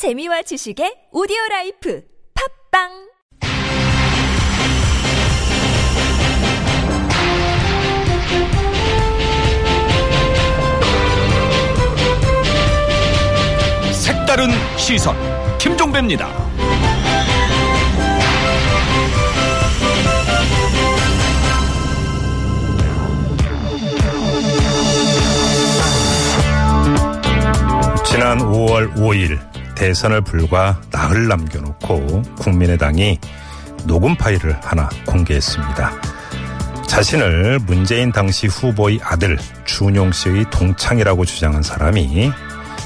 재미와 지식의 오디오 라이프 팝빵 색다른 시선 김종배입니다. 지난 5월 5일 대선을 불과 나흘 남겨놓고 국민의당이 녹음 파일을 하나 공개했습니다. 자신을 문재인 당시 후보의 아들 준용 씨의 동창이라고 주장한 사람이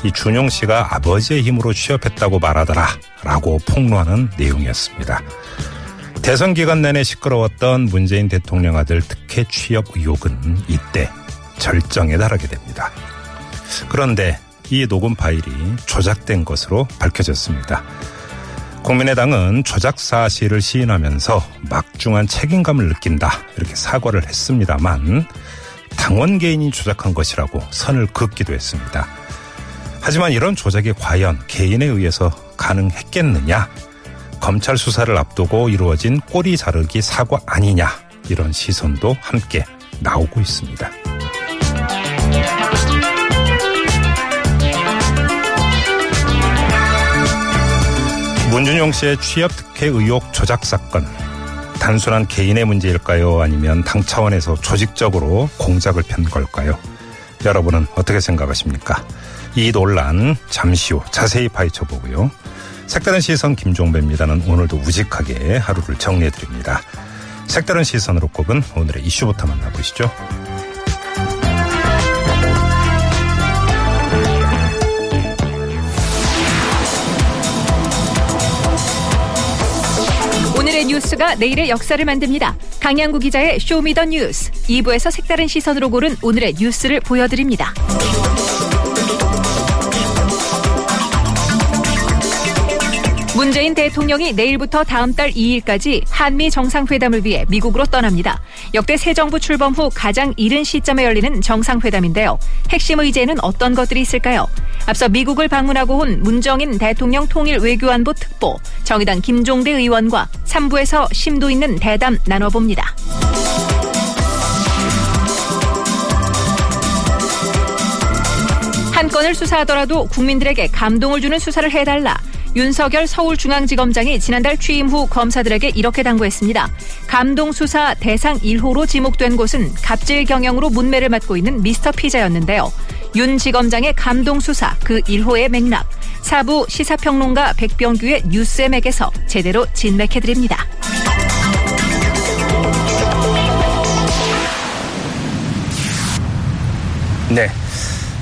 이 준용 씨가 아버지의 힘으로 취업했다고 말하더라 라고 폭로하는 내용이었습니다. 대선 기간 내내 시끄러웠던 문재인 대통령 아들 특혜 취업 의혹은 이때 절정에 달하게 됩니다. 그런데 이 녹음 파일이 조작된 것으로 밝혀졌습니다. 국민의당은 조작 사실을 시인하면서 막중한 책임감을 느낀다 이렇게 사과를 했습니다만 당원 개인이 조작한 것이라고 선을 긋기도 했습니다. 하지만 이런 조작이 과연 개인에 의해서 가능했겠느냐? 검찰 수사를 앞두고 이루어진 꼬리 자르기 사과 아니냐? 이런 시선도 함께 나오고 있습니다. 문준용 씨의 취업 특혜 의혹 조작 사건. 단순한 개인의 문제일까요? 아니면 당 차원에서 조직적으로 공작을 편 걸까요? 여러분은 어떻게 생각하십니까? 이 논란 잠시 후 자세히 파헤쳐 보고요. 색다른 시선 김종배입니다는 오늘도 우직하게 하루를 정리해 드립니다. 색다른 시선으로 꼽은 오늘의 이슈부터 만나보시죠. 뉴스가 내일의 역사를 만듭니다. 강양구 기자의 Show me the 뉴스 2부에서 색다른 시선으로 고른 오늘의 뉴스를 보여드립니다. 문재인 대통령이 내일부터 다음 달 2일까지 한미 정상회담을 위해 미국으로 떠납니다. 역대 새 정부 출범 후 가장 이른 시점에 열리는 정상회담인데요. 핵심 의제는 어떤 것들이 있을까요? 앞서 미국을 방문하고 온 문정인 대통령 통일 외교안보 특보 정의당 김종대 의원과 3부에서 심도 있는 대담 나눠봅니다. 한 건을 수사하더라도 국민들에게 감동을 주는 수사를 해달라. 윤석열 서울중앙지검장이 지난달 취임 후 검사들에게 이렇게 당부했습니다. 감동 수사 대상 1호로 지목된 곳은 갑질 경영으로 문매를 맡고 있는 미스터 피자였는데요. 윤 지검장의 감동 수사 그 1호의 맥락. 사부 시사평론가 백병규의 뉴스의 맥에서 제대로 진맥해드립니다. 네.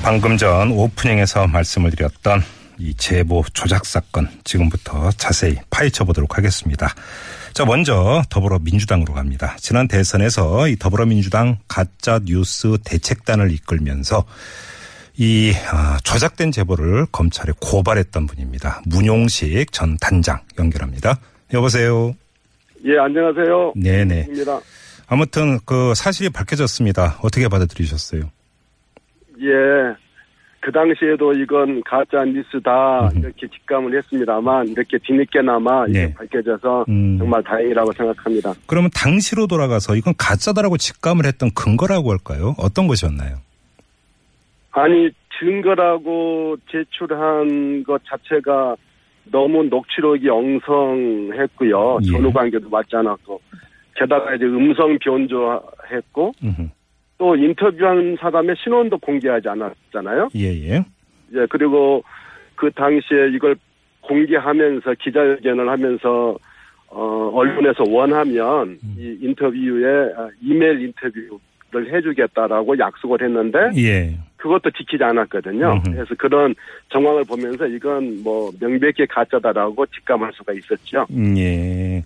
방금 전 오프닝에서 말씀을 드렸던 이 제보 조작 사건 지금부터 자세히 파헤쳐 보도록 하겠습니다. 자, 먼저 더불어민주당으로 갑니다. 지난 대선에서 이 더불어민주당 가짜 뉴스 대책단을 이끌면서 이 아, 조작된 제보를 검찰에 고발했던 분입니다. 문용식 전 단장 연결합니다. 여보세요. 예, 안녕하세요. 네네. 입니다. 아무튼 그 사실이 밝혀졌습니다. 어떻게 받아들이셨어요? 예. 그 당시에도 이건 가짜 뉴스다 이렇게 직감을 했습니다만 이렇게 뒤늦게나마 이게 네. 밝혀져서 음. 정말 다행이라고 생각합니다. 그러면 당시로 돌아가서 이건 가짜다라고 직감을 했던 근거라고 할까요? 어떤 것이었나요? 아니 증거라고 제출한 것 자체가 너무 녹취록이 엉성했고요. 예. 전후 관계도 맞지 않았고 게다가 이제 음성 변조했고 음흠. 또 인터뷰한 사람의 신원도 공개하지 않았잖아요. 예, 예. 예, 그리고 그 당시에 이걸 공개하면서 기자회견을 하면서 어 언론에서 원하면 음. 이 인터뷰에 아, 이메일 인터뷰를 해주겠다라고 약속을 했는데 예. 그것도 지키지 않았거든요. 음흠. 그래서 그런 정황을 보면서 이건 뭐 명백히 가짜다라고 직감할 수가 있었죠. 음, 예.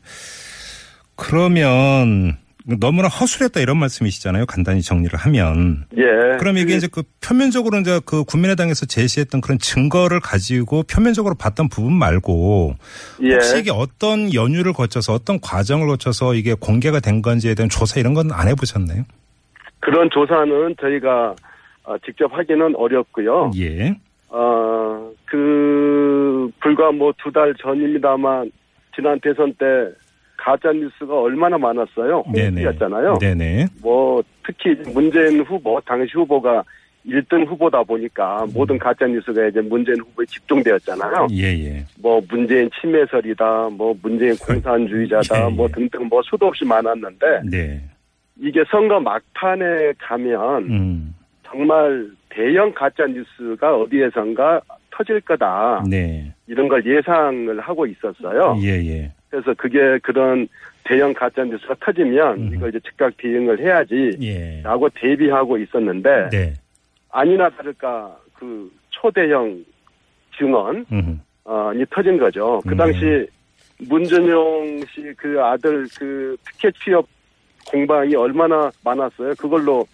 그러면 너무나 허술했다 이런 말씀이시잖아요. 간단히 정리를 하면. 예. 그럼 이게 이제 그 표면적으로 이제 그 국민의당에서 제시했던 그런 증거를 가지고 표면적으로 봤던 부분 말고 예. 혹시 이게 어떤 연유를 거쳐서 어떤 과정을 거쳐서 이게 공개가 된 건지에 대한 조사 이런 건 안 해보셨나요? 그런 조사는 저희가 어, 직접 하기는 어렵고요. 예. 어, 그그 불과 뭐 두 달 전입니다만 지난 대선 때 가짜 뉴스가 얼마나 많았어요. 홍수였잖아요. 네네. 뭐 특히 문재인 후보 당시 후보가 1등 후보다 보니까 모든 가짜 뉴스가 이제 문재인 후보에 집중되었잖아요. 예예. 뭐 문재인 침해설이다, 뭐 문재인 공산주의자다, 예, 예. 뭐 등등 뭐 수도 없이 많았는데 네. 이게 선거 막판에 가면 음. 정말 대형 가짜 뉴스가 어디에선가 터질 거다 네. 이런 걸 예상을 하고 있었어요. 예 예. 그래서 그게 그런 대형 가짜 뉴스가 터지면 음. 이걸 이제 즉각 대응을 해야지. 예. 라고 대비하고 있었는데 네. 아니나 다를까 그 초대형 증언 음. 어, 이 터진 거죠. 그 음. 당시 문준용 씨 그 아들 그 특혜 취업 공방이 얼마나 많았어요. 그걸로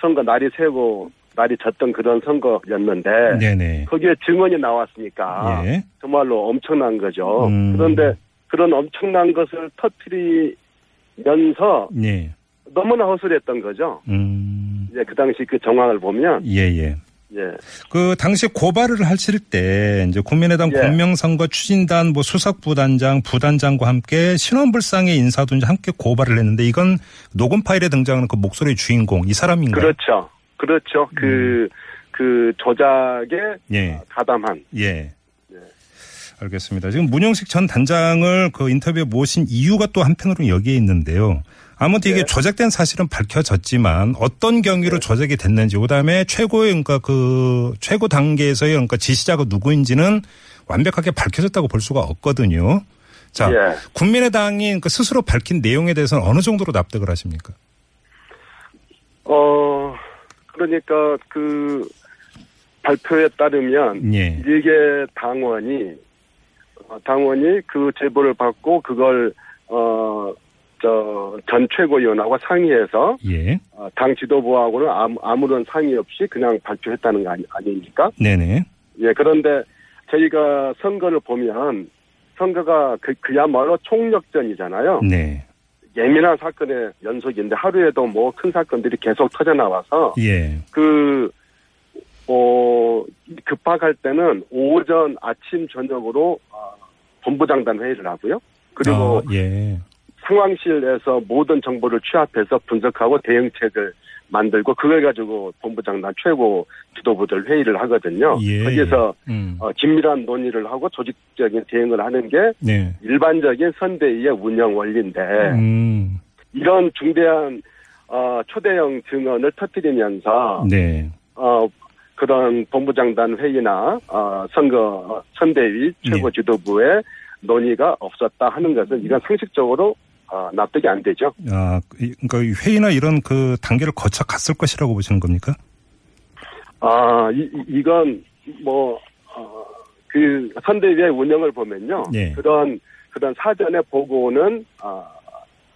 선거 날이 새고 날이 졌던 그런 선거였는데 네네. 거기에 증언이 나왔으니까 예. 정말로 엄청난 거죠. 음. 그런데 그런 엄청난 것을 터트리면서 예. 너무나 허술했던 거죠. 음. 이제 그 당시 그 정황을 보면 예예. 예. 그 당시 고발을 하실 때 이제 국민의당 예. 공명선거 추진단 뭐 수석부단장 부단장과 함께 신원불상의 인사도 이제 함께 고발을 했는데 이건 녹음 파일에 등장하는 그 목소리의 주인공 이 사람인가요? 그렇죠. 그렇죠. 그, 그 조작에 음. 예. 가담한. 예. 알겠습니다. 지금 문영식 전 단장을 그 인터뷰에 모신 이유가 또 한편으로는 여기에 있는데요. 아무튼 이게 네. 조작된 사실은 밝혀졌지만 어떤 경위로 조작이 됐는지 그다음에 최고의 그러니까 그 최고 단계에서의 그러니까 지시자가 누구인지는 완벽하게 밝혀졌다고 볼 수가 없거든요. 자, 예. 국민의당이 그 스스로 밝힌 내용에 대해서는 어느 정도로 납득을 하십니까? 어, 그러니까 그 발표에 따르면 예. 일개 당원이 어, 당원이 그 제보를 받고 그걸 어, 저전 최고위원하고 상의해서 예. 어, 당 지도부하고는 아무, 아무 런 상의 없이 그냥 발표했다는 거 아니, 아닙니까? 네네. 예, 그런데 저희가 선거를 보면 선거가 그, 그야말로 총력전이잖아요. 네. 예민한 사건의 연속인데 하루에도 뭐 큰 사건들이 계속 터져 나와서 예. 그, 어, 급박할 때는 오전, 아침, 저녁으로 어, 본부장단 회의를 하고요. 그리고 아, 예. 상황실에서 모든 정보를 취합해서 분석하고 대응책을 만들고 그걸 가지고 본부장단 최고 지도부들 회의를 하거든요. 예. 거기서 음. 어, 긴밀한 논의를 하고 조직적인 대응을 하는 게 네. 일반적인 선대위의 운영 원리인데 음. 이런 중대한 어, 초대형 증언을 터뜨리면서 네. 어, 그런 본부장단 회의나 어, 선거 어, 선대위 최고 네. 지도부의 논의가 없었다 하는 것은 이건 상식적으로 어, 납득이 안 되죠. 아, 이- 그러니까 이 회의나 이런 그 단계를 거쳐 갔을 것이라고 보시는 겁니까? 아, 이, 이- 이건 뭐, 어, 그 선대위의 운영을 보면요. 예. 그런, 그런 사전의 보고는, 아,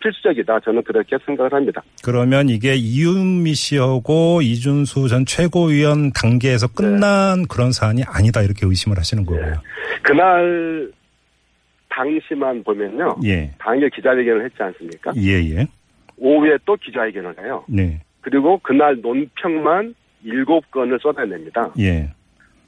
필수적이다. 저는 그렇게 생각을 합니다. 그러면 이게 이윤미 씨하고 이준수 전 최고위원 단계에서 끝난 그런 사안이 아니다 이렇게 의심을 하시는 거고요. 그날 당시만 보면요. 예. 당일 기자회견을 했지 않습니까? 예, 예. 오후에 또 기자회견을 해요. 네. 그리고 그날 논평만 일곱 건을 쏟아냅니다. 예.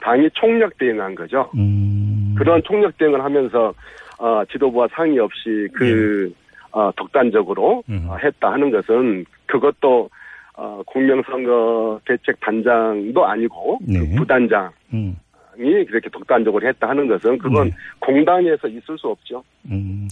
당이 총력 대응한 거죠. 음. 그런 총력 대응을 하면서 어, 지도부와 상의 없이 그 어, 독단적으로 예. 음. 어, 했다 하는 것은 그것도 어, 공명선거 대책 단장도 아니고 네. 그 부단장 이 음. 그렇게 독단적으로 했다 하는 것은 그건 네. 공당에서 있을 수 없죠. 음,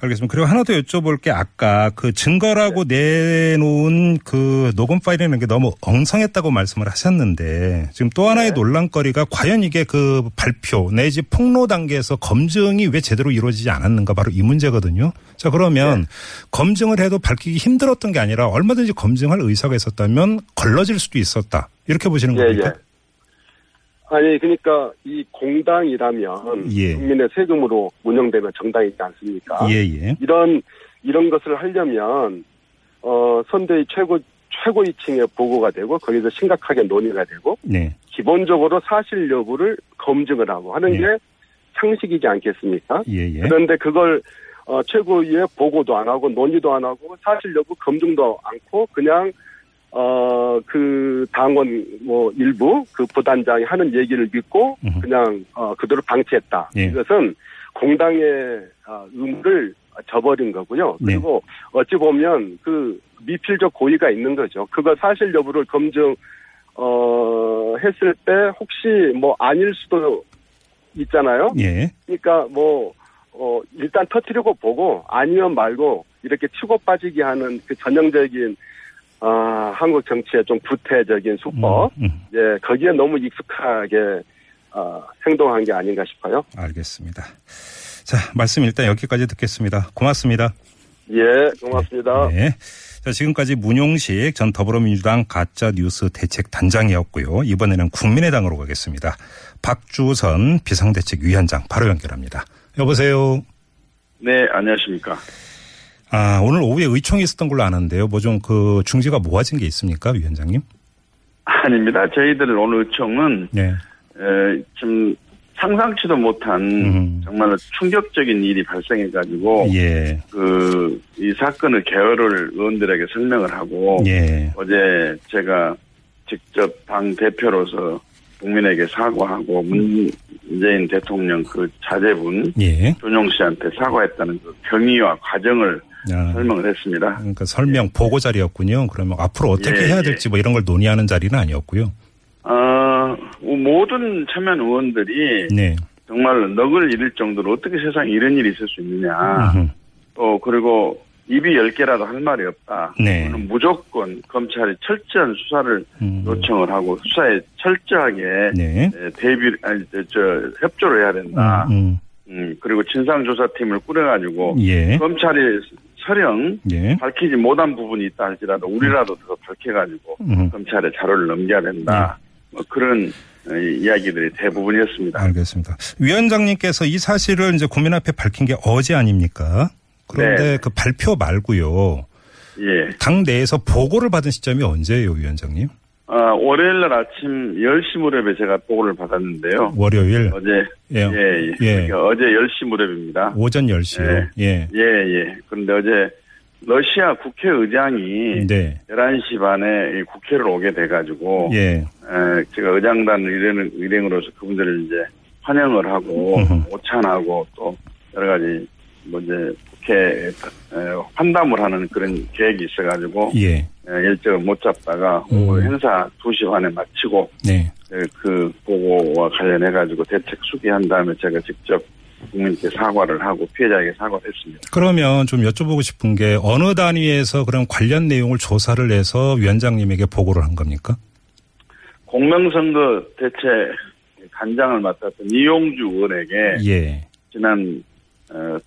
알겠습니다. 그리고 하나 더 여쭤볼 게 아까 그 증거라고 내놓은 그 녹음 파일이라는 게 너무 엉성했다고 말씀을 하셨는데 지금 또 하나의 네. 논란거리가 과연 이게 그 발표 내지 폭로 단계에서 검증이 왜 제대로 이루어지지 않았는가 바로 이 문제거든요. 자, 그러면 네. 검증을 해도 밝히기 힘들었던 게 아니라 얼마든지 검증할 의사가 있었다면 걸러질 수도 있었다. 이렇게 보시는 예, 겁니까? 예. 아니 그러니까 이 공당이라면 예. 국민의 세금으로 운영되는 정당이지 않습니까? 예, 예. 이런 이런 것을 하려면 어 선대위 최고 최고위층의 보고가 되고 거기서 심각하게 논의가 되고 네. 기본적으로 사실 여부를 검증을 하고 하는 예. 게 상식이지 않겠습니까? 예, 예. 그런데 그걸 어, 최고위에 보고도 안 하고 논의도 안 하고 사실 여부 검증도 않고 그냥 어, 그 당원 뭐 일부 그 부단장이 하는 얘기를 믿고 음흠. 그냥 어, 그대로 방치했다. 예. 이것은 공당의 아, 의무를 저버린 거고요. 네. 그리고 어찌 보면 그 미필적 고의가 있는 거죠. 그거 사실 여부를 검증 어 했을 때 혹시 뭐 아닐 수도 있잖아요. 예. 그러니까 뭐, 어, 일단 터트리고 보고 아니면 말고 이렇게 치고 빠지게 하는 그 전형적인, 아, 한국 정치의 좀 구태적인 수법. 음, 음, 예, 거기에 너무 익숙하게, 어, 행동한 게 아닌가 싶어요. 알겠습니다. 자, 말씀 일단 여기까지 듣겠습니다. 고맙습니다. 예, 고맙습니다. 네. 자, 지금까지 문용식 전 더불어민주당 가짜 뉴스 대책 단장이었고요. 이번에는 국민의당으로 가겠습니다. 박주선 비상대책위원장 바로 연결합니다. 여보세요. 네, 안녕하십니까. 아, 오늘 오후에 의총이 있었던 걸로 아는데요. 뭐 좀 그 중지가 모아진 게 있습니까, 위원장님? 아닙니다. 저희들 오늘 청은 네. 에, 좀 상상치도 못한 음. 정말 충격적인 일이 발생해 가지고 예. 그이 사건의 개요를 의원들에게 설명을 하고 예. 어제 제가 직접 당 대표로서 국민에게 사과하고 문재인 대통령 그 자제분 예. 조용 씨한테 사과했다는 그 경위와 과정을 아, 설명을 했습니다. 그러니까 설명 보고 자리였군요. 그러면 앞으로 어떻게 예, 해야 예. 될지 뭐 이런 걸 논의하는 자리는 아니었고요. 어, 모든 참여한 의원들이 네. 정말 넋을 잃을 정도로 어떻게 세상에 이런 일이 있을 수 있느냐. 음흠. 또 그리고 입이 열 개라도 할 말이 없다. 네. 무조건 검찰이 철저한 수사를 음. 요청을 하고 수사에 철저하게 네. 에, 대비 아니 저, 저 협조를 해야 된다. 음, 음, 그리고 진상조사팀을 꾸려가지고 음. 예. 검찰이 설령 예. 밝히지 못한 부분이 있다 할지라도 우리라도 더 밝혀가지고 음. 검찰에 자료를 넘겨야 된다. 뭐 그런 어, 이야기들이 대부분이었습니다. 알겠습니다. 위원장님께서 이 사실을 이제 국민 앞에 밝힌 게 어제 아닙니까? 그런데 네. 그 발표 말고요. 예. 당 내에서 보고를 받은 시점이 언제예요, 위원장님? 아, 월요일 날 아침 10시 무렵에 제가 보고를 받았는데요. 월요일. 어제, 예. 예, 예. 예. 어제 10시 무렵입니다. 오전 10시요. 예. 예, 예. 그런데 어제 러시아 국회의장이 네. 11시 반에 이 국회를 오게 돼가지고, 예. 에, 제가 의장단 일행, 일행으로서 그분들을 이제 환영을 하고. 오찬하고 또 여러 가지 뭐 이제 국회 환담을 하는 그런 계획이 있어가지고, 예. 에, 일정을 못 잡다가 오늘 음. 행사 2시 반에 마치고, 네. 에, 그 보고와 관련해 가지고 대책 수기한 다음에 제가 직접 국민께 사과를 하고 피해자에게 사과를 했습니다. 그러면 좀 여쭤보고 싶은 게 어느 단위에서 그런 관련 내용을 조사를 해서 위원장님에게 보고를 한 겁니까? 공명선거 대책 단장을 맡았던 이용주 의원에게 예. 지난 어,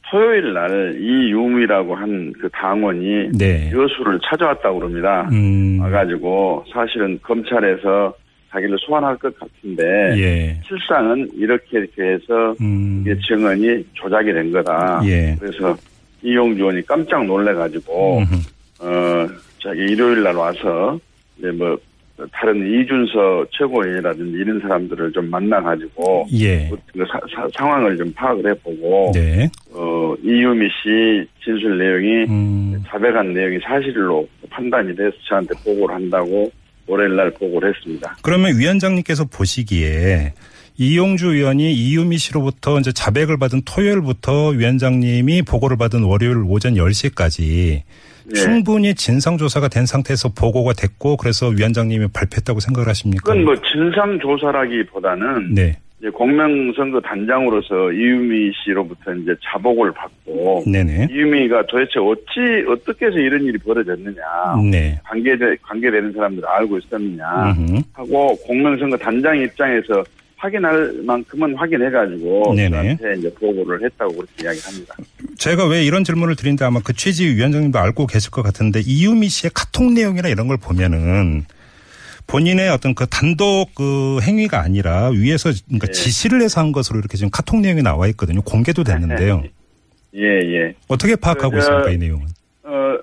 토요일 날 이유미라고 한 그 당원이 네. 여수를 찾아왔다고 그럽니다. 음. 와가지고 사실은 검찰에서 자기를 소환할 것 같은데 예. 실상은 이렇게 이렇게 해서 음. 이게 증언이 조작이 된 거다. 예. 그래서 이용주 의원이 깜짝 놀래가지고 음흠. 어 자기 일요일 날 와서 이제 뭐 다른 이준서 최고위원이라든지 이런 사람들을 좀 만나가지고 예. 그 사- 사- 상황을 좀 파악을 해보고 네. 어 이유미 씨 진술 내용이 음. 자백한 내용이 사실로 판단이 돼서 저한테 보고를 한다고 월요일 날 보고를 했습니다. 그러면 위원장님께서 보시기에 이용주 의원이 이유미 씨로부터 이제 자백을 받은 토요일부터 위원장님이 보고를 받은 월요일 오전 10시까지 예. 충분히 진상조사가 된 상태에서 보고가 됐고 그래서 위원장님이 발표했다고 생각을 하십니까? 그건 뭐 진상 조사라기보다는 네. 이제 공명선거 단장으로서 이유미 씨로부터 이제 자복을 받고 네네. 이유미가 도대체 어찌 어떻게 해서 이런 일이 벌어졌느냐 네. 관계되 관계되는 사람들 알고 있었느냐 음흠. 하고 공명선거 단장 입장에서 확인할 만큼은 확인해가지고 네네. 저한테 이제 보고를 했다고 그렇게 이야기합니다. 제가 왜 이런 질문을 드린데 아마 그 취지 위원장님도 알고 계실 것 같은데 이유미 씨의 카톡 내용이나 이런 걸 보면은 본인의 어떤 그 단독 그 행위가 아니라 위에서 그러니까 예. 지시를 해서 한 것으로 이렇게 지금 카톡 내용이 나와 있거든요. 공개도 됐는데요. 예, 예. 어떻게 파악하고 그, 있습니까 이 내용은? 어,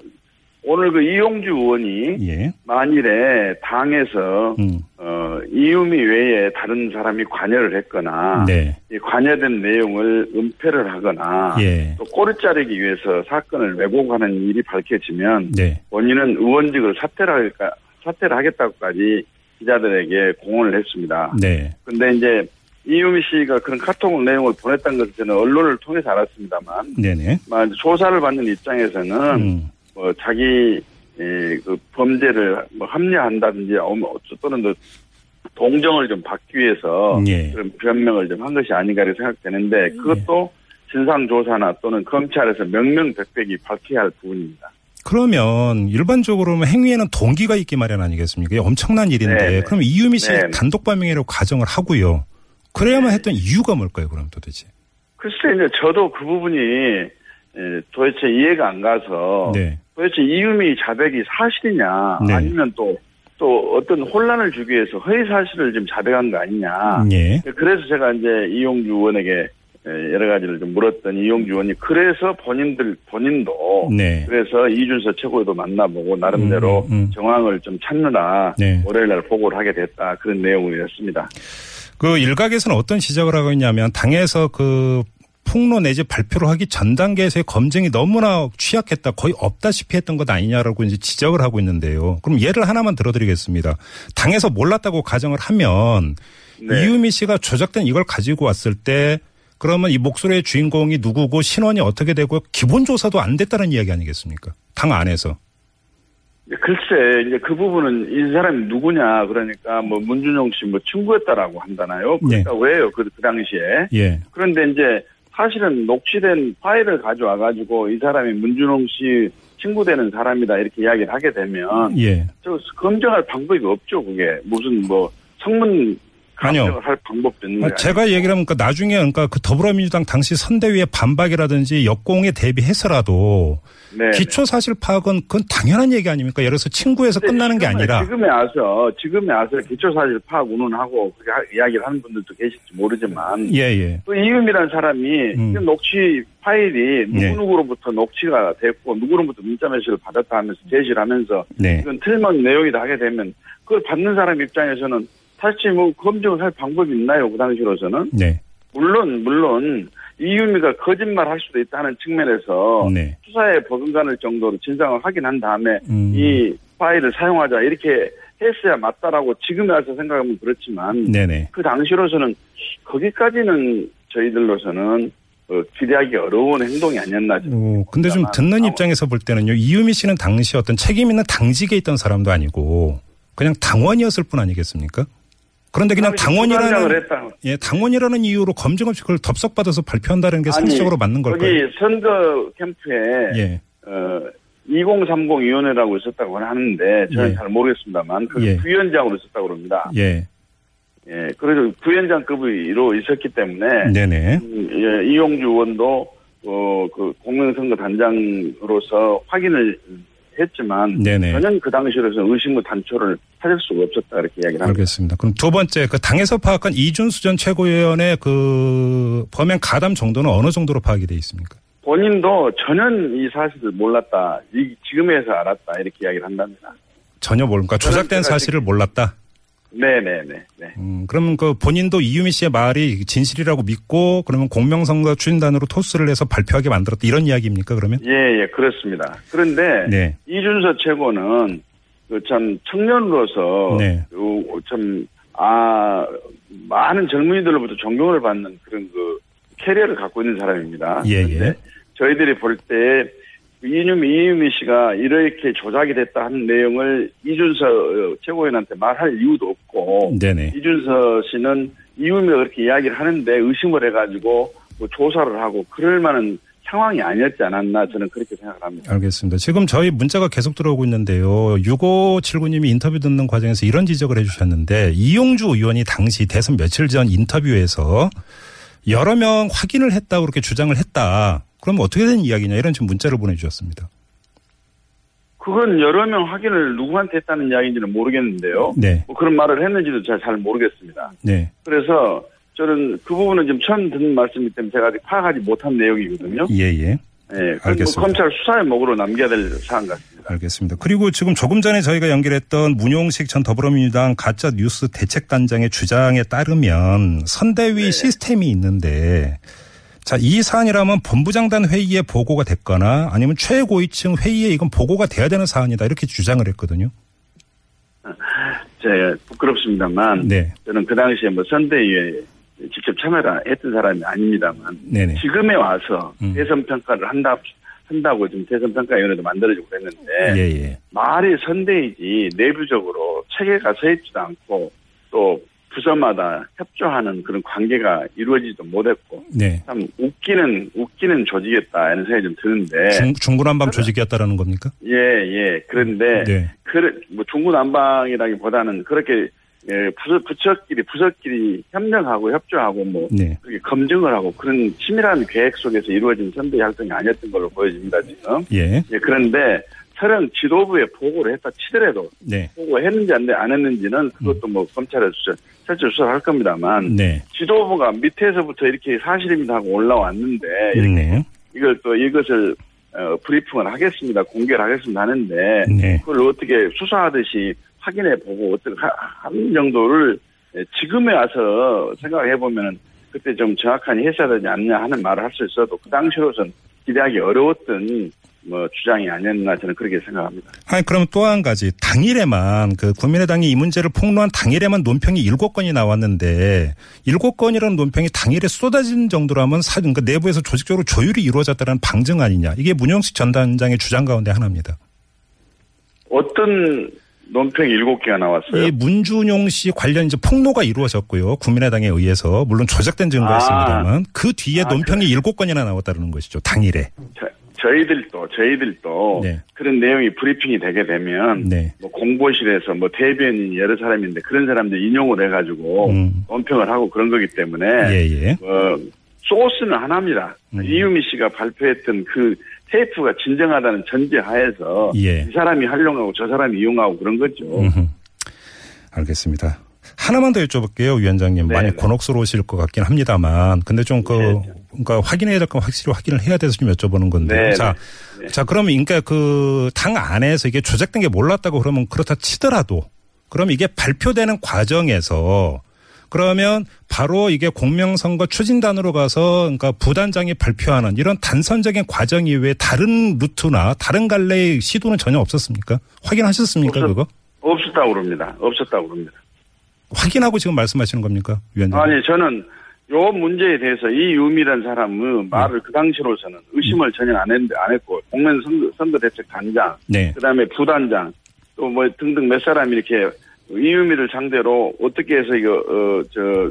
오늘 그 이용주 의원이 예. 만일에 당에서 음. 어, 이유미 외에 다른 사람이 관여를 했거나 네. 이 관여된 내용을 은폐를 하거나 예. 또 꼬리 자르기 위해서 사건을 왜곡하는 일이 밝혀지면 네. 본인은 의원직을 사퇴를 할까 사퇴를 하겠다고까지 기자들에게 공언을 했습니다. 네. 근데 이제 이유미 씨가 그런 카톡 내용을 보냈다는 것을 저는 언론을 통해서 알았습니다만, 네네. 막 조사를 받는 입장에서는 음. 뭐 자기 에, 그 범죄를 뭐 합리화한다든지 어, 뭐 또는 또 동정을 좀 받기 위해서 예. 그런 변명을 좀 한 것이 아닌가 생각되는데 그것도 진상조사나 또는 검찰에서 명명백백이 밝혀야 할 부분입니다. 그러면 일반적으로는 행위에는 동기가 있기 마련 아니겠습니까? 엄청난 일인데 네네. 그럼 이유미 씨 네네. 단독 범행이라고 가정을 하고요. 그래야만 했던 이유가 뭘까요? 그럼 도대체? 글쎄 이제 저도 그 부분이 에, 도대체 이해가 안 가서 네. 도대체 이유미 자백이 사실이냐 네. 아니면 또 또 어떤 혼란을 주기 위해서 허위 사실을 좀 자백한 거 아니냐. 예. 그래서 제가 이제 이용주 의원에게 에, 여러 가지를 좀 물었더니 이용주 의원이 그래서 본인들 본인도 네. 그래서 이준서 최고위도 만나보고 나름대로 음, 음, 음. 정황을 좀 찾느라 네. 월요일 날 보고를 하게 됐다 그런 내용이었습니다. 그 일각에서는 어떤 지적을 하고 있냐면 당에서 그 폭로 내지 발표를 하기 전 단계에서의 검증이 너무나 취약했다 거의 없다시피 했던 것 아니냐라고 이제 지적을 하고 있는데요. 그럼 예를 하나만 들어드리겠습니다. 당에서 몰랐다고 가정을 하면 네. 이유미 씨가 조작된 이걸 가지고 왔을 때 그러면 이 목소리의 주인공이 누구고 신원이 어떻게 되고 기본 조사도 안 됐다는 이야기 아니겠습니까? 당 안에서. 글쎄 이제 그 부분은 이 사람이 누구냐 그러니까 뭐 문준용 씨 뭐 친구였다라고 한다나요? 그러니까 왜요 그, 그 당시에 예. 그런데 이제 사실은 녹취된 파일을 가져와 가지고 이 사람이 문준용 씨 친구 되는 사람이다 이렇게 이야기를 하게 되면 예. 저 검증할 방법이 없죠 그게 무슨 뭐 성문 아니요. 할 방법도 있는. 제가 얘기를 하면 그러니까 나중에 그러니까 그 더불어민주당 당시 선대위의 반박이라든지 역공에 대비해서라도 네. 기초 사실 파악은 그건 당연한 얘기 아닙니까? 예를 들어서 친구에서 끝나는 게 지금에- 아니라 지금에 와서 지금에 와서 기초 사실 파악 운운하고 그렇게 하- 이야기를 하는 분들도 계실지 모르지만 예예 또 이음이라는 사람이 음. 그 녹취 파일이 네. 누구 누구로부터 녹취가 됐고 누구로부터 문자 메시지를 받았다 하면서 제시를 하면서 네 이건 틀린 내용이다 하게 되면 그걸 받는 사람 입장에서는 사실 뭐 검증을 할 방법이 있나요 그 당시로서는 네. 물론 물론 이유미가 거짓말 할 수도 있다는 측면에서 네. 수사에 버금가는 정도로 진상을 확인한 다음에 음. 이 파일을 사용하자 이렇게 했어야 맞다라고 지금에 와서 생각하면 그렇지만 네네. 그 당시로서는 거기까지는 저희들로서는 어, 기대하기 어려운 행동이 아니었나 어, 근데 좀 듣는 아무- 입장에서 볼 때는요. 이유미 씨는 당시 어떤 책임 있는 당직에 있던 사람도 아니고 그냥 당원이었을 뿐 아니겠습니까? 그런데 그냥 당원이라는. 예 당원이라는 이유로 검증 없이 그걸 덥석받아서 발표한다는 게 상식적으로 맞는 걸까요? 거기 선거 캠프에 예. 어, 2030 위원회라고 있었다고 하는데 저는 예. 잘 모르겠습니다만 그 예. 부위원장으로 있었다고 그럽니다. 예. 예, 그래서 부위원장급으로 있었기 때문에 네네. 음, 예, 이용주 의원도 어, 그 공명선거 단장으로서 확인을 했지만 네네. 전혀 그 당시로서 의심의 단초를 찾을 수가 없었다 이렇게 이야기를 합니다. 알겠습니다. 그럼 두 번째 그 당에서 파악한 이준수 전 최고위원의 그 범행 가담 정도는 어느 정도로 파악이 돼 있습니까? 본인도 전혀 이 사실을 몰랐다. 이, 지금에서 알았다 이렇게 이야기를 한답니다. 전혀 모르니까 조작된 사실을 몰랐다. 네네네. 네. 음, 그러면 그 본인도 이유미 씨의 말이 진실이라고 믿고 그러면 공명선거 추진단으로 토스를 해서 발표하게 만들었다 이런 이야기입니까 그러면? 예, 예, 그렇습니다. 그런데 네. 이준서 최고는 그 참 청년으로서 네. 그 참, 아, 많은 젊은이들로부터 존경을 받는 그런 그 캐리어를 갖고 있는 사람입니다. 예, 예. 저희들이 볼 때 이유미, 이유미 씨가 이렇게 조작이 됐다 하는 내용을 이준서 최고위원한테 말할 이유도 없고 네네. 이준서 씨는 이유미가 그렇게 이야기를 하는데 의심을 해가지고 뭐 조사를 하고 그럴 만한 상황이 아니었지 않았나 저는 그렇게 생각을 합니다. 알겠습니다. 지금 저희 문자가 계속 들어오고 있는데요. 6579님이 인터뷰 듣는 과정에서 이런 지적을 해주셨는데 이용주 의원이 당시 대선 며칠 전 인터뷰에서 여러 명 확인을 했다고 그렇게 주장을 했다. 그럼 어떻게 된 이야기냐 이런 지금 문자를 보내주셨습니다. 그건 여러 명 확인을 누구한테 했다는 이야기인지는 모르겠는데요. 네. 뭐 그런 말을 했는지도 잘, 잘 모르겠습니다. 네. 그래서 저는 그 부분은 지금 처음 듣는 말씀이기 때문에 제가 아직 파악하지 못한 내용이거든요. 예, 예. 예, 뭐 알겠습니다. 검찰 수사의 목으로 남겨야 될 사안 같습니다. 알겠습니다. 그리고 지금 조금 전에 저희가 연결했던 문용식 전 더불어민주당 가짜 뉴스 대책단장의 주장에 따르면 선대위 네. 시스템이 있는데 자, 이 사안이라면 본부장단 회의에 보고가 됐거나 아니면 최고위층 회의에 이건 보고가 돼야 되는 사안이다 이렇게 주장을 했거든요. 제 부끄럽습니다만 네. 저는 그 당시에 뭐 선대위에 직접 참여를 했던 사람이 아닙니다만 네네. 지금에 와서 음. 대선 평가를 한다 한다고 지금 대선 평가위원회도 만들어지고 그랬는데 예, 예. 말이 선대이지 내부적으로 체계가 서 있지도 않고 또 부서마다 협조하는 그런 관계가 이루어지지도 못했고 네. 참 웃기는 웃기는 조직이었다 이런 생각이 좀 드는데 중, 중구난방 조직이었다라는 겁니까? 예예 그런데 네. 그래 뭐 중구난방이라기보다는 그렇게 예, 부서 부처끼리 부서끼리 협력하고 협조하고 뭐 네. 그렇게 검증을 하고 그런 치밀한 계획 속에서 이루어진 선대 활동이 아니었던 걸로 보여집니다 지금. 예. 예, 그런데 설령 지도부에 보고를 했다 치더라도 네. 보고했는지 안, 안 했는지는 그것도 뭐 검찰에 수사, 실제 수사를 할 겁니다만 네. 지도부가 밑에서부터 이렇게 사실입니다 하고 올라왔는데 네. 이걸 또 이것을 어, 브리핑을 하겠습니다 공개를 하겠습니다 하는데 네. 그걸 어떻게 수사하듯이 확인해 보고 어떻게 하- 하는 정도를 예, 지금에 와서 생각해 보면은 그때 좀 정확한 했어야 되지 않냐 하는 말을 할 수 있어도 그 당시로선 기대하기 어려웠던 뭐 주장이 아니었나 저는 그렇게 생각합니다. 아니 그러면 또한 가지 당일에만 그 국민의당이 이 문제를 폭로한 당일에만 논평이 일곱 건이 나왔는데 일곱 건이라는 논평이 당일에 쏟아진 정도라면 사 그러니까 내부에서 조직적으로 조율이 이루어졌다는 방증 아니냐 이게 문영식 전 단장의 주장 가운데 하나입니다. 어떤 논평이 일곱 개가 나왔어요. 이 문준용 씨 관련 이제 폭로가 이루어졌고요 국민의당에 의해서 물론 조작된 증거였습니다만 그 뒤에 아, 논평이 일곱 건이나 나왔다는 것이죠 당일에. 저, 저희들도 저희들도 네. 그런 내용이 브리핑이 되게 되면 네. 뭐 공보실에서 뭐 대변인 여러 사람인데 그런 사람들 인용을 해가지고 음. 논평을 하고 그런 거기 때문에 예 예. 어, 소스는 하나입니다. 음. 이유미 씨가 발표했던 그 테이프가 진정하다는 전제하에서 예. 이 사람이 활용하고 저 사람이 이용하고 그런 거죠. 음흠. 알겠습니다. 하나만 더 여쭤볼게요, 위원장님. 네, 많이 네. 곤혹스러우실 것 같긴 합니다만, 근데 좀 그, 네, 그러니까 확인해야 될 건 확실히 확인을 해야 돼서 좀 여쭤보는 건데. 네, 자, 네. 자, 그러면 그러니까 그 당 안에서 이게 조작된 게 몰랐다고 그러면 그렇다 치더라도, 그럼 이게 발표되는 과정에서 그러면 바로 이게 공명선거 추진단으로 가서 그러니까 부단장이 발표하는 이런 단선적인 과정 이외에 다른 루트나 다른 갈래의 시도는 전혀 없었습니까? 확인하셨습니까, 없었- 그거? 없었다고 그럽니다. 없었다고 그럽니다. 확인하고 지금 말씀하시는 겁니까, 위원장? 아니 저는 요 문제에 대해서 이 유미란 사람은 말을 그 당시로서는 의심을 전혀 안, 했, 안 했고 공면 선거, 선거 대책 단장 네. 그 다음에 부단장 또 뭐 등등 몇 사람이 이렇게 이유미를 상대로 어떻게 해서 이거 어 저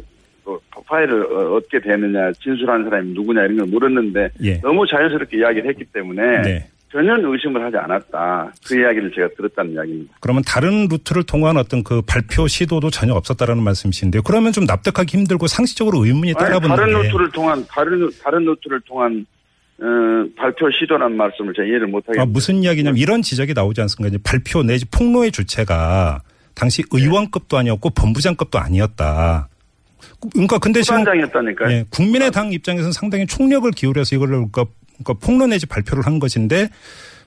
파일을 어, 얻게 되느냐 진술하는 사람이 누구냐 이런 걸 물었는데 예. 너무 자연스럽게 이야기를 했기 때문에 네. 전혀 의심을 하지 않았다 그 이야기를 제가 들었다는 이야기입니다. 그러면 다른 루트를 통한 어떤 그 발표 시도도 전혀 없었다라는 말씀이신데요. 그러면 좀 납득하기 힘들고 상식적으로 의문이 따라붙는 다른 게 루트를 통한 다른 다른 루트를 통한 어, 발표 시도란 말씀을 제가 이해를 못하겠습니다. 아, 무슨 이야기냐면 이런 지적이 나오지 않습니까? 발표 내지 폭로의 주체가 당시 네. 의원급도 아니었고 본부장급도 아니었다. 그러니까 근데 지금 부단장이었다니까요. 예, 국민의당 입장에서는 상당히 총력을 기울여서 이걸 그러니까, 그러니까 폭로 내지 발표를 한 것인데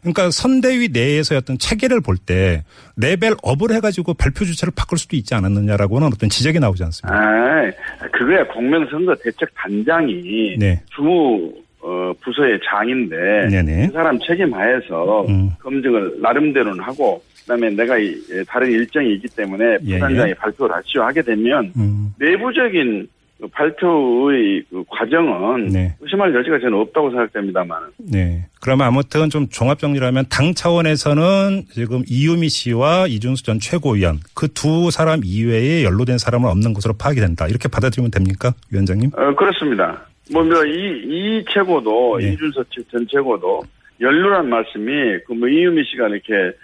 그러니까 선대위 내에서의 어떤 체계를 볼 때 레벨업을 해가지고 발표 주체를 바꿀 수도 있지 않았느냐라고는 어떤 지적이 나오지 않습니다. 아, 그거야 공명선거 대책 단장이 네. 주무 어, 부서의 장인데 네네. 그 사람 책임하에서 음. 검증을 나름대로는 하고 그다음에 내가 이, 예, 다른 일정이 있기 때문에 예, 부단장이 예. 발표를 하시오 하게 되면 음, 내부적인 그 발표의 그 과정은 네. 의심할 여지가 저는 없다고 생각됩니다만 네. 그러면 아무튼 좀 종합 정리를 하면 당 차원에서는 지금 이유미 씨와 이준수 전 최고위원 그 두 사람 이외에 연루된 사람은 없는 것으로 파악이 된다. 이렇게 받아들이면 됩니까? 위원장님? 어, 그렇습니다. 뭐, 뭐, 이, 이 최고도, 네. 이준석 전 최고도, 연루란 말씀이, 그 뭐, 이유미 씨가 이렇게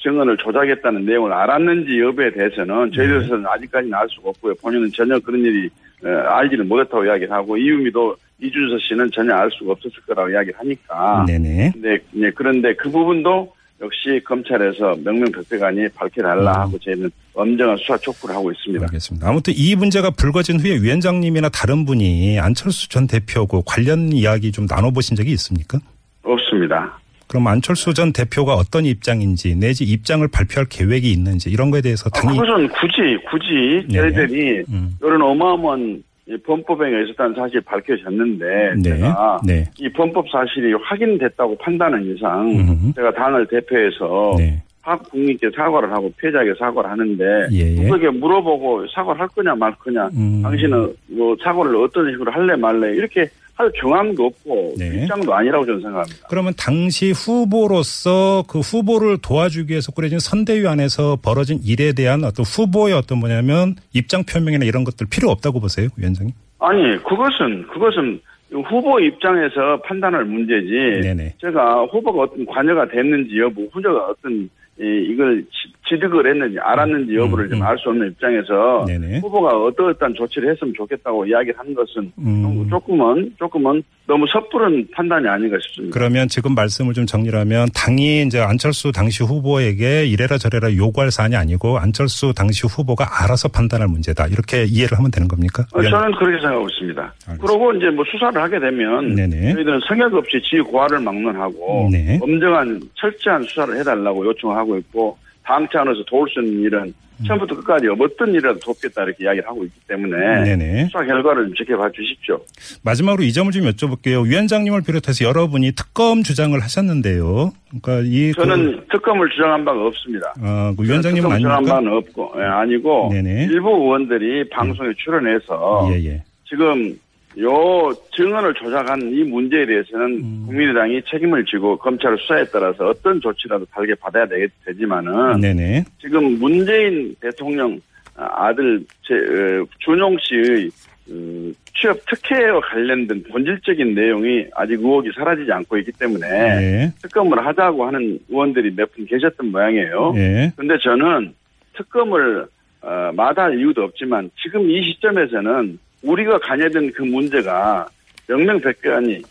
증언을 조작했다는 내용을 알았는지 여부에 대해서는 네. 저희들에서는 아직까지는 알 수가 없고요. 본인은 전혀 그런 일이, 어, 알지를 못했다고 이야기를 하고, 이유미도 이준석 씨는 전혀 알 수가 없었을 거라고 이야기를 하니까. 네네. 근데, 네, 그런데 그 부분도 역시 검찰에서 명명백백하니 밝혀달라 음. 하고 저희는 엄정한 수사 촉구를 하고 있습니다. 알겠습니다. 아무튼 이 문제가 불거진 후에 위원장님이나 다른 분이 안철수 전 대표하고 관련 이야기 좀 나눠보신 적이 있습니까? 없습니다. 그럼 안철수 전 대표가 어떤 입장인지 내지 입장을 발표할 계획이 있는지 이런 거에 대해서 아, 당이 그것은 굳이 굳이 네. 저희들이 음. 이런 어마어마한 이 범법에 있었다는 사실이 밝혀졌는데 네. 제가 네. 이 범법 사실이 확인됐다고 판단한 이상 음흠. 제가 당을 대표해서 네. 각 국민께 사과를 하고 피해자에게 사과를 하는데 예, 예. 그게 물어보고 사과를 할 거냐 말 거냐 음. 당신은 뭐 사과를 어떤 식으로 할래 말래 이렇게 할 경황도 없고 네. 입장도 아니라고 저는 생각합니다. 그러면 당시 후보로서 그 후보를 도와주기 위해서 꾸려진 선대위 안에서 벌어진 일에 대한 어떤 후보의 어떤 뭐냐면 입장 표명이나 이런 것들 필요 없다고 보세요, 위원장님? 아니 그것은 그것은 후보 입장에서 판단할 문제지. 네네. 제가 후보가 어떤 관여가 됐는지 여부, 후보가 어떤 이, 이걸 지- 지득을 했는지 알았는지 여부를 음, 좀 음. 알수 없는 입장에서 네네. 후보가 어떠어떤 조치를 했으면 좋겠다고 이야기를 하는 것은 음. 조금은 조금은 너무 섣부른 판단이 아닌가 싶습니다. 그러면 지금 말씀을 좀 정리하면 당이 이제 안철수 당시 후보에게 이래라 저래라 요구할 사안이 아니고 안철수 당시 후보가 알아서 판단할 문제다. 이렇게 이해를 하면 되는 겁니까? 어, 저는 그렇게 생각하고 있습니다. 알겠습니다. 그리고 이제 뭐 수사를 하게 되면 네네. 저희들은 성역 없이 지휘 고하를 막론하고 네. 엄정한 철저한 수사를 해달라고 요청하고 있고 당 차원에서 도울 수 있는 일은 처음부터 끝까지 어떤 일이라도 돕겠다 이렇게 이야기를 하고 있기 때문에 음. 네네. 수사 결과를 좀 지켜봐 주십시오. 마지막으로 이 점을 좀 여쭤볼게요. 위원장님을 비롯해서 여러분이 특검 주장을 하셨는데요. 그러니까 이 저는 그, 특검을 주장한 바가 없습니다. 어, 그 위원장님은 특검 주장한? 바는 없고 예, 아니고 네네. 일부 의원들이 방송에 출연해서 예, 예. 지금 요 증언을 조작한 이 문제에 대해서는 음. 국민의당이 책임을 지고 검찰 수사에 따라서 어떤 조치라도 달게 받아야 되, 되지만은 네네. 지금 문재인 대통령 아들 제, 어, 준용 씨의 음, 취업 특혜와 관련된 본질적인 내용이 아직 의혹이 사라지지 않고 있기 때문에 예. 특검을 하자고 하는 의원들이 몇 분 계셨던 모양이에요. 예. 근데 저는 특검을 어, 마다할 이유도 없지만 지금 이 시점에서는 우리가 관여된 그 문제가 명명백백하니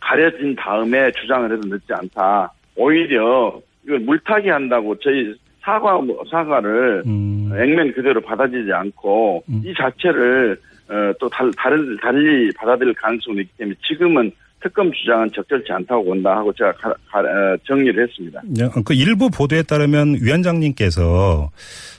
가려진 다음에 주장을 해도 늦지 않다. 오히려 이걸 물타기 한다고 저희 사과 사과를 음. 액면 그대로 받아들이지 않고 음. 이 자체를 어, 또 달, 다른 달리 받아들일 가능성도 있기 때문에 지금은 특검 주장은 적절치 않다고 본다 하고 제가 가- 가- 어, 정리를 했습니다. 그 일부 보도에 따르면 위원장님께서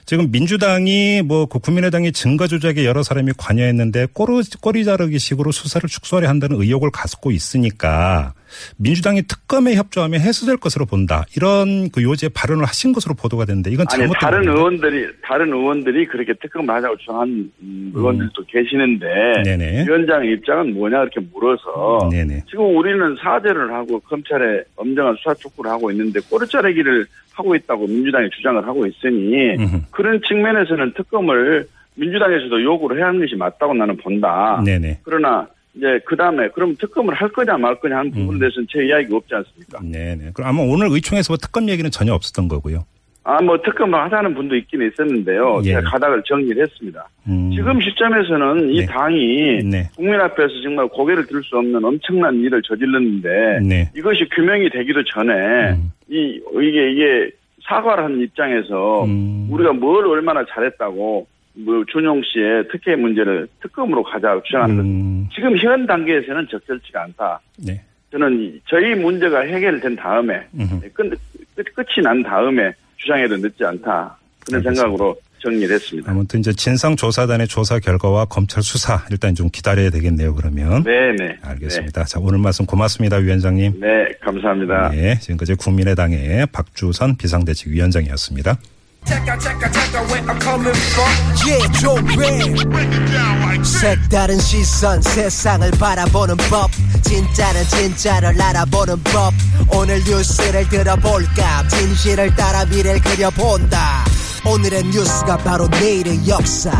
지금 민주당이 뭐그 국민의당이 증거 조작에 여러 사람이 관여했는데 꼬리, 꼬리 자르기 식으로 수사를 축소하려 한다는 의혹을 갖고 있으니까 민주당이 특검에 협조하면 해소될 것으로 본다. 이런 그 요새 발언을 하신 것으로 보도가 됐는데 이건 아니 잘못된 다른 겁니까? 의원들이 다른 의원들이 그렇게 특검을 하자고 주장한 음, 의원들도 계시는데 네네. 위원장의 입장은 뭐냐 이렇게 물어서 네네. 지금 우리는 사죄를 하고 검찰에 엄정한 수사 촉구를 하고 있는데 꼬리자르기를 하고 있다고 민주당이 주장을 하고 있으니 음흠. 그런 측면에서는 특검을 민주당에서도 요구를 해야 하는 것이 맞다고 나는 본다. 네네. 그러나 이제 그 다음에 그럼 특검을 할 거냐 말 거냐 하는 부분에 음. 대해서는 제 이야기가 없지 않습니까? 네 네. 그럼 아마 오늘 의총에서 뭐 특검 얘기는 전혀 없었던 거고요. 아, 뭐 특검을 하자는 분도 있긴 있었는데요. 예. 제가 가닥을 정리를 했습니다. 음. 지금 시점에서는 이 네. 당이 네. 국민 앞에서 정말 고개를 들 수 없는 엄청난 일을 저질렀는데 네. 이것이 규명이 되기도 전에 음. 이 이게 이게 사과를 하는 입장에서 음. 우리가 뭘 얼마나 잘했다고 뭐 준용 씨의 특혜 문제를 특검으로 가자 주장하는 것 음. 지금 현 단계에서는 적절치가 않다. 네. 저는 이- 저희 문제가 해결된 다음에 음흠. 끝, 끝, 끝이 난 다음에 주장해도 늦지 않다. 그런 알겠습니다. 생각으로 정리를 했습니다. 아무튼 이제 진상조사단의 조사 결과와 검찰 수사 일단 좀 기다려야 되겠네요. 그러면. 네네. 알겠습니다. 자 오늘 말씀 고맙습니다, 위원장님. 네, 네, 감사합니다. 네, 지금까지 국민의당의 박주선 비상대책 위원장이었습니다. Check out, check out, check out where I'm coming from. Yeah, 조회 색다른 시선 세상을 바라보는 법 진짜는 진짜를 알아보는 법 오늘 뉴스를 들어볼까 진실을 따라 미래를 그려본다 오늘의 뉴스가 바로 내일의 역사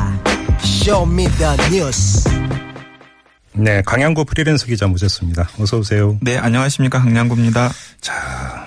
Show me the 뉴스 네, 강양구 프리랜서 기자 모셨습니다. 어서 오세요. 네, 안녕하십니까. 강양구입니다. 자,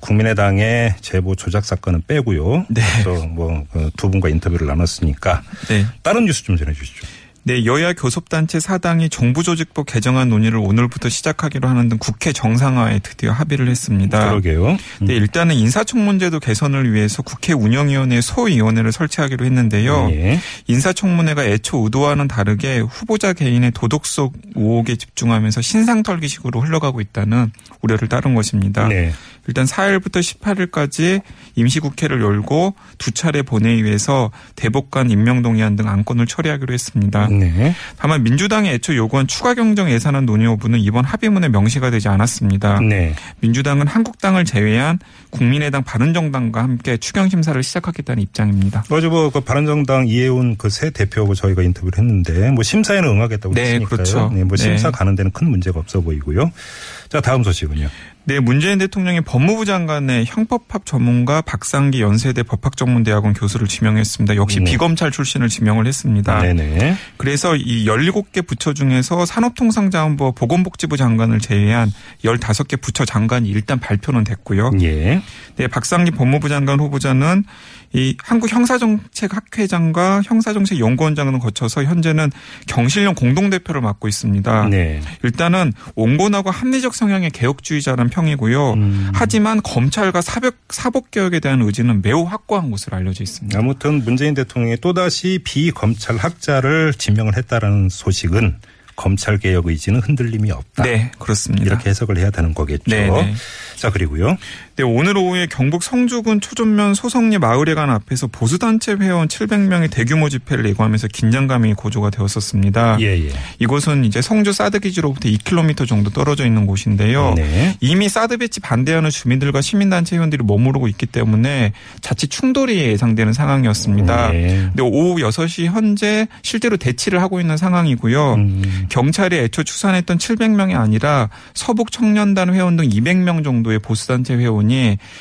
국민의당의 제보 조작 사건은 빼고요. 네. 뭐두 분과 인터뷰를 나눴으니까 네. 다른 뉴스 좀 전해 주시죠. 네, 여야 교섭단체 사당이 정부조직법 개정안 논의를 오늘부터 시작하기로 하는 등 국회 정상화에 드디어 합의를 했습니다. 그러게요. 네, 일단은 인사청문제도 개선을 위해서 국회 운영위원회 소위원회를 설치하기로 했는데요. 예. 인사청문회가 애초 의도와는 다르게 후보자 개인의 도덕성 의혹에 집중하면서 신상털기식으로 흘러가고 있다는 우려를 따른 것입니다. 네. 일단 4일부터 18일까지 임시국회를 열고 두 차례 본회의에서 대법관 임명동의안 등 안건을 처리하기로 했습니다. 네. 다만 민주당의 애초 요구한 추가 경정 예산안 논의 여부는 이번 합의문에 명시가 되지 않았습니다. 네. 민주당은 한국당을 제외한 국민의당 바른정당과 함께 추경 심사를 시작하겠다는 입장입니다. 어제 뭐그 바른정당 이해운 그 새 대표하고 저희가 인터뷰를 했는데 뭐 심사에는 응하겠다고 네, 했으니까요. 그렇죠. 네, 뭐 네. 심사 가는 데는 큰 문제가 없어 보이고요. 자 다음 소식은요. 네, 문재인 대통령이 법무부 장관의 형법학 전문가 박상기 연세대 법학전문대학원 교수를 지명했습니다. 역시 네. 비검찰 출신을 지명을 했습니다. 네네. 그래서 이 17개 부처 중에서 산업통상자원부 보건복지부 장관을 제외한 15개 부처 장관이 일단 발표는 됐고요. 예. 네, 박상기 법무부 장관 후보자는 이 한국 형사정책학회장과 형사정책연구원장을 거쳐서 현재는 경실련 공동대표를 맡고 있습니다. 네. 일단은 온건하고 합리적 성향의 개혁주의자라는 평이고요. 음. 하지만 검찰과 사법, 사법개혁에 대한 의지는 매우 확고한 것으로 알려져 있습니다. 아무튼 문재인 대통령이 또다시 비검찰 학자를 지명을 했다라는 소식은 검찰 개혁 의지는 흔들림이 없다. 네, 그렇습니다. 이렇게 해석을 해야 되는 거겠죠. 네, 네. 자 그리고요. 네, 오늘 오후에 경북 성주군 초전면 소성리 마을회관 앞에서 보수단체 회원 700명의 대규모 집회를 예고하면서 긴장감이 고조가 되었었습니다. 예 예. 이곳은 이제 성주 사드 기지로부터 2km 정도 떨어져 있는 곳인데요. 네. 이미 사드 배치 반대하는 주민들과 시민단체 회원들이 머무르고 있기 때문에 자칫 충돌이 예상되는 상황이었습니다. 네. 근데 오후 6시 현재 실제로 대치를 하고 있는 상황이고요. 음. 경찰이 애초 추산했던 700명이 아니라 서북 청년단 회원 등 200명 정도의 보수단체 회원이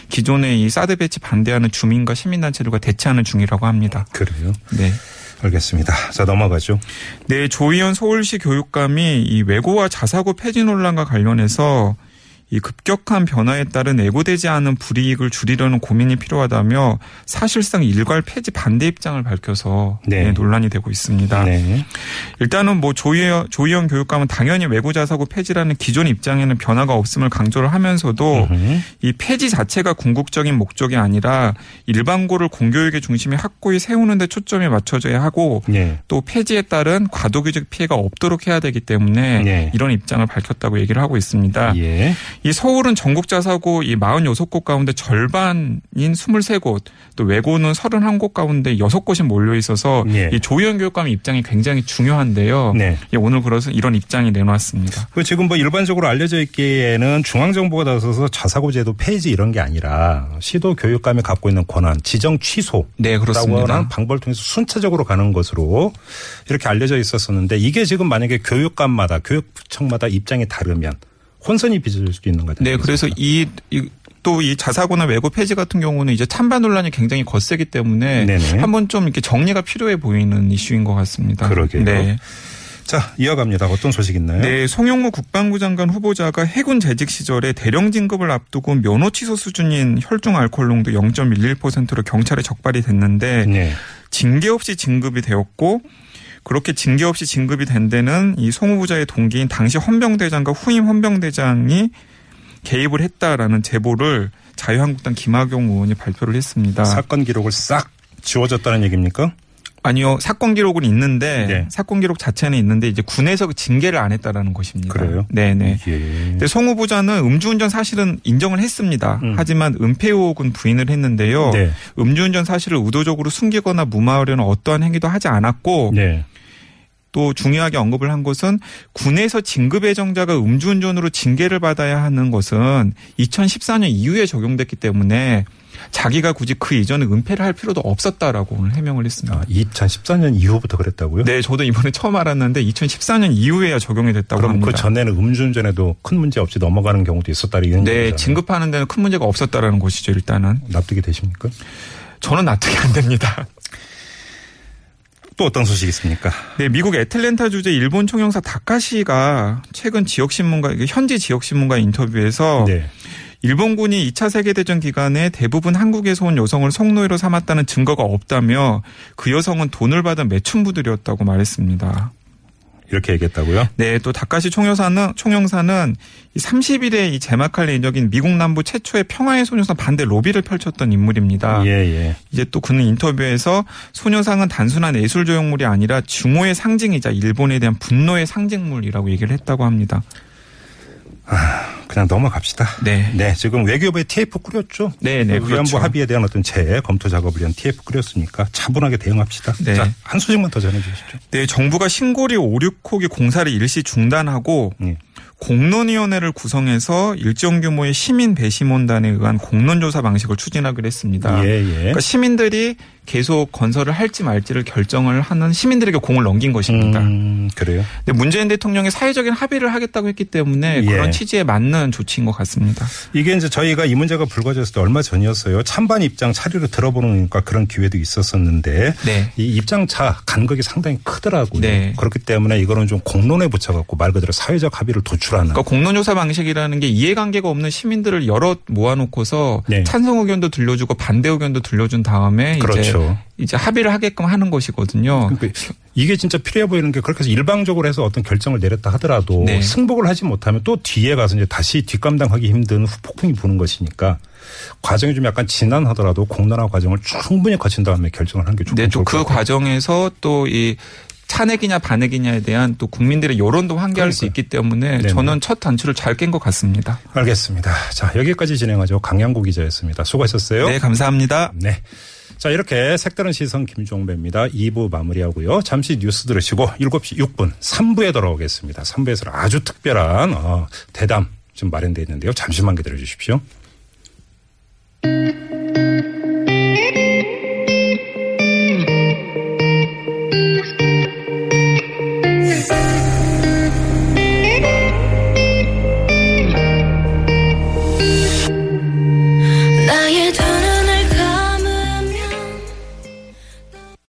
기존의 이 사드 배치 반대하는 주민과 시민단체들과 대치하는 중이라고 합니다. 그래요. 네. 알겠습니다. 자 넘어가죠. 네, 조희연 서울시 교육감이 이 외고와 자사고 폐지 논란과 관련해서 이 급격한 변화에 따른 애고되지 않은 불이익을 줄이려는 고민이 필요하다며 사실상 일괄 폐지 반대 입장을 밝혀서 네. 네, 논란이 되고 있습니다. 네. 일단은 뭐 조희연, 조희연 교육감은 당연히 외고 자 사고 폐지라는 기존 입장에는 변화가 없음을 강조를 하면서도 음흠. 이 폐지 자체가 궁극적인 목적이 아니라 일반고를 공교육의 중심에 확고히 세우는 데 초점이 맞춰져야 하고 네. 또 폐지에 따른 과도기적 피해가 없도록 해야 되기 때문에 네. 이런 입장을 밝혔다고 얘기를 하고 있습니다. 예. 이 서울은 전국 자 사고 이 46곳 가운데 절반인 23곳, 또 외고는 31곳 가운데 6곳이 몰려 있어서 예. 이 조희연 교육감의 입장이 굉장히 중요한데요. 네. 예, 오늘 그래서 이런 입장이 내놓았습니다. 그 지금 뭐 일반적으로 알려져 있기에는 중앙정부가 나서서 자사고 제도 폐지 이런 게 아니라 시도 교육감이 갖고 있는 권한 지정 취소 네, 그렇습니다. 하는 방법을 통해서 순차적으로 가는 것으로 이렇게 알려져 있었었는데 이게 지금 만약에 교육감마다 교육청마다 입장이 다르면 혼선이 빚을 수도 있는 거죠. 네, 그래서 이, 또이 자사고나 외고 폐지 같은 경우는 이제 찬반 논란이 굉장히 거세기 때문에 네네. 한번 좀 이렇게 정리가 필요해 보이는 이슈인 것 같습니다. 그러게요. 네. 자 이어갑니다. 어떤 소식 있나요? 네, 송영무 국방부 장관 후보자가 해군 재직 시절에 대령 진급을 앞두고 면허 취소 수준인 혈중 알코올 농도 0.11%로 경찰에 적발이 됐는데 네. 징계 없이 진급이 되었고 그렇게 징계 없이 진급이 된 데는 이 송 후보자의 동기인 당시 헌병대장과 후임 헌병대장이 개입을 했다라는 제보를 자유한국당 김학용 의원이 발표를 했습니다. 사건 기록을 싹 지워졌다는 얘기입니까? 아니요, 사건 기록은 있는데 네. 사건 기록 자체는 있는데 이제 군에서 그 징계를 안 했다라는 것입니다. 그래요? 네네. 예. 근데 송 후보자는 음주운전 사실은 인정을 했습니다. 음. 하지만 은폐 의혹은 부인을 했는데요. 네. 음주운전 사실을 의도적으로 숨기거나 무마하려는 어떠한 행위도 하지 않았고 네. 또 중요하게 언급을 한 것은 군에서 진급 예정자가 음주운전으로 징계를 받아야 하는 것은 2014년 이후에 적용됐기 때문에 자기가 굳이 그 이전에 은폐를 할 필요도 없었다라고 오늘 해명을 했습니다. 아, 2014년 이후부터 그랬다고요? 네, 저도 이번에 처음 알았는데 2014년 이후에야 적용이 됐다고 그럼 합니다. 그 전에는 음주운전에도 큰 문제 없이 넘어가는 경우도 있었다 이런 네. 진급하는 데는 큰 문제가 없었다라는 것이죠, 일단은. 납득이 되십니까? 저는 납득이 안 됩니다. 또 어떤 소식이 있습니까? 네, 미국 애틀랜타 주재 일본 총영사 다카시가 최근 지역 신문가 현지 지역 신문과 인터뷰에서 네. 일본군이 2차 세계대전 기간에 대부분 한국에서 온 여성을 성노예로 삼았다는 증거가 없다며 그 여성은 돈을 받은 매춘부들이었다고 말했습니다. 이렇게 얘기했다고요? 네, 또 다카시 총영사는 총영사는 이 30일에 이 제마칼의 인적인 미국 남부 최초의 평화의 소녀상 반대 로비를 펼쳤던 인물입니다. 예, 예. 이제 또 그는 인터뷰에서 소녀상은 단순한 예술 조형물이 아니라 증오의 상징이자 일본에 대한 분노의 상징물이라고 얘기를 했다고 합니다. 그냥 그냥 넘어갑시다. 네. 네, 지금 외교부에 TF 꾸렸죠? 네, 네, 위안부 그렇죠. 합의에 대한 어떤 재 검토 작업을 위한 TF 꾸렸으니까 차분하게 대응합시다. 네. 자, 한 소식만 더 전해 주시죠. 네, 정부가 신고리 5, 6호기 공사를 일시 중단하고 예. 공론위원회를 구성해서 일정 규모의 시민 배심원단에 의한 공론조사 방식을 추진하기로 했습니다. 예, 예. 그러니까 시민들이 계속 건설을 할지 말지를 결정을 하는 시민들에게 공을 넘긴 것입니다. 음, 그래요? 근데 문재인 대통령이 사회적인 합의를 하겠다고 했기 때문에 예. 그런 취지에 맞는 조치인 것 같습니다. 이게 이제 저희가 이 문제가 불거졌을 때 얼마 전이었어요. 찬반 입장 차례로 들어보니까 그런 기회도 있었었는데 네. 이 입장 차 간극이 상당히 크더라고요. 네. 그렇기 때문에 이거는 좀 공론에 붙여갖고 말 그대로 사회적 합의를 도출하는. 그러니까 공론조사 방식이라는 게 이해관계가 없는 시민들을 여럿 모아놓고서 네. 찬성 의견도 들려주고 반대 의견도 들려준 다음에 그렇죠. 이제 이제 합의를 하게끔 하는 것이거든요. 그러니까 이게 진짜 필요해 보이는 게 그렇게 해서 일방적으로 해서 어떤 결정을 내렸다 하더라도 네. 승복을 하지 못하면 또 뒤에 가서 이제 다시 뒷감당하기 힘든 후폭풍이 부는 것이니까 과정이 좀 약간 지난하더라도 공론화 과정을 충분히 거친 다음에 결정을 하는 게 좋을 네, 것또 그. 과정에서 또이 찬핵이냐 반핵이냐에 대한 또 국민들의 여론도 환기할 수 그러니까요. 있기 때문에 네네. 저는 첫 단추를 잘 깬 것 같습니다. 알겠습니다. 자 여기까지 진행하죠. 강양구 기자였습니다. 수고하셨어요. 네, 감사합니다. 네. 자, 이렇게 색다른 시선 김종배입니다. 2부 마무리하고요. 잠시 뉴스 들으시고 7시 6분 3부에 돌아오겠습니다. 3부에서 아주 특별한 어, 대담 지금 마련되어 있는데요. 잠시만 기다려 주십시오.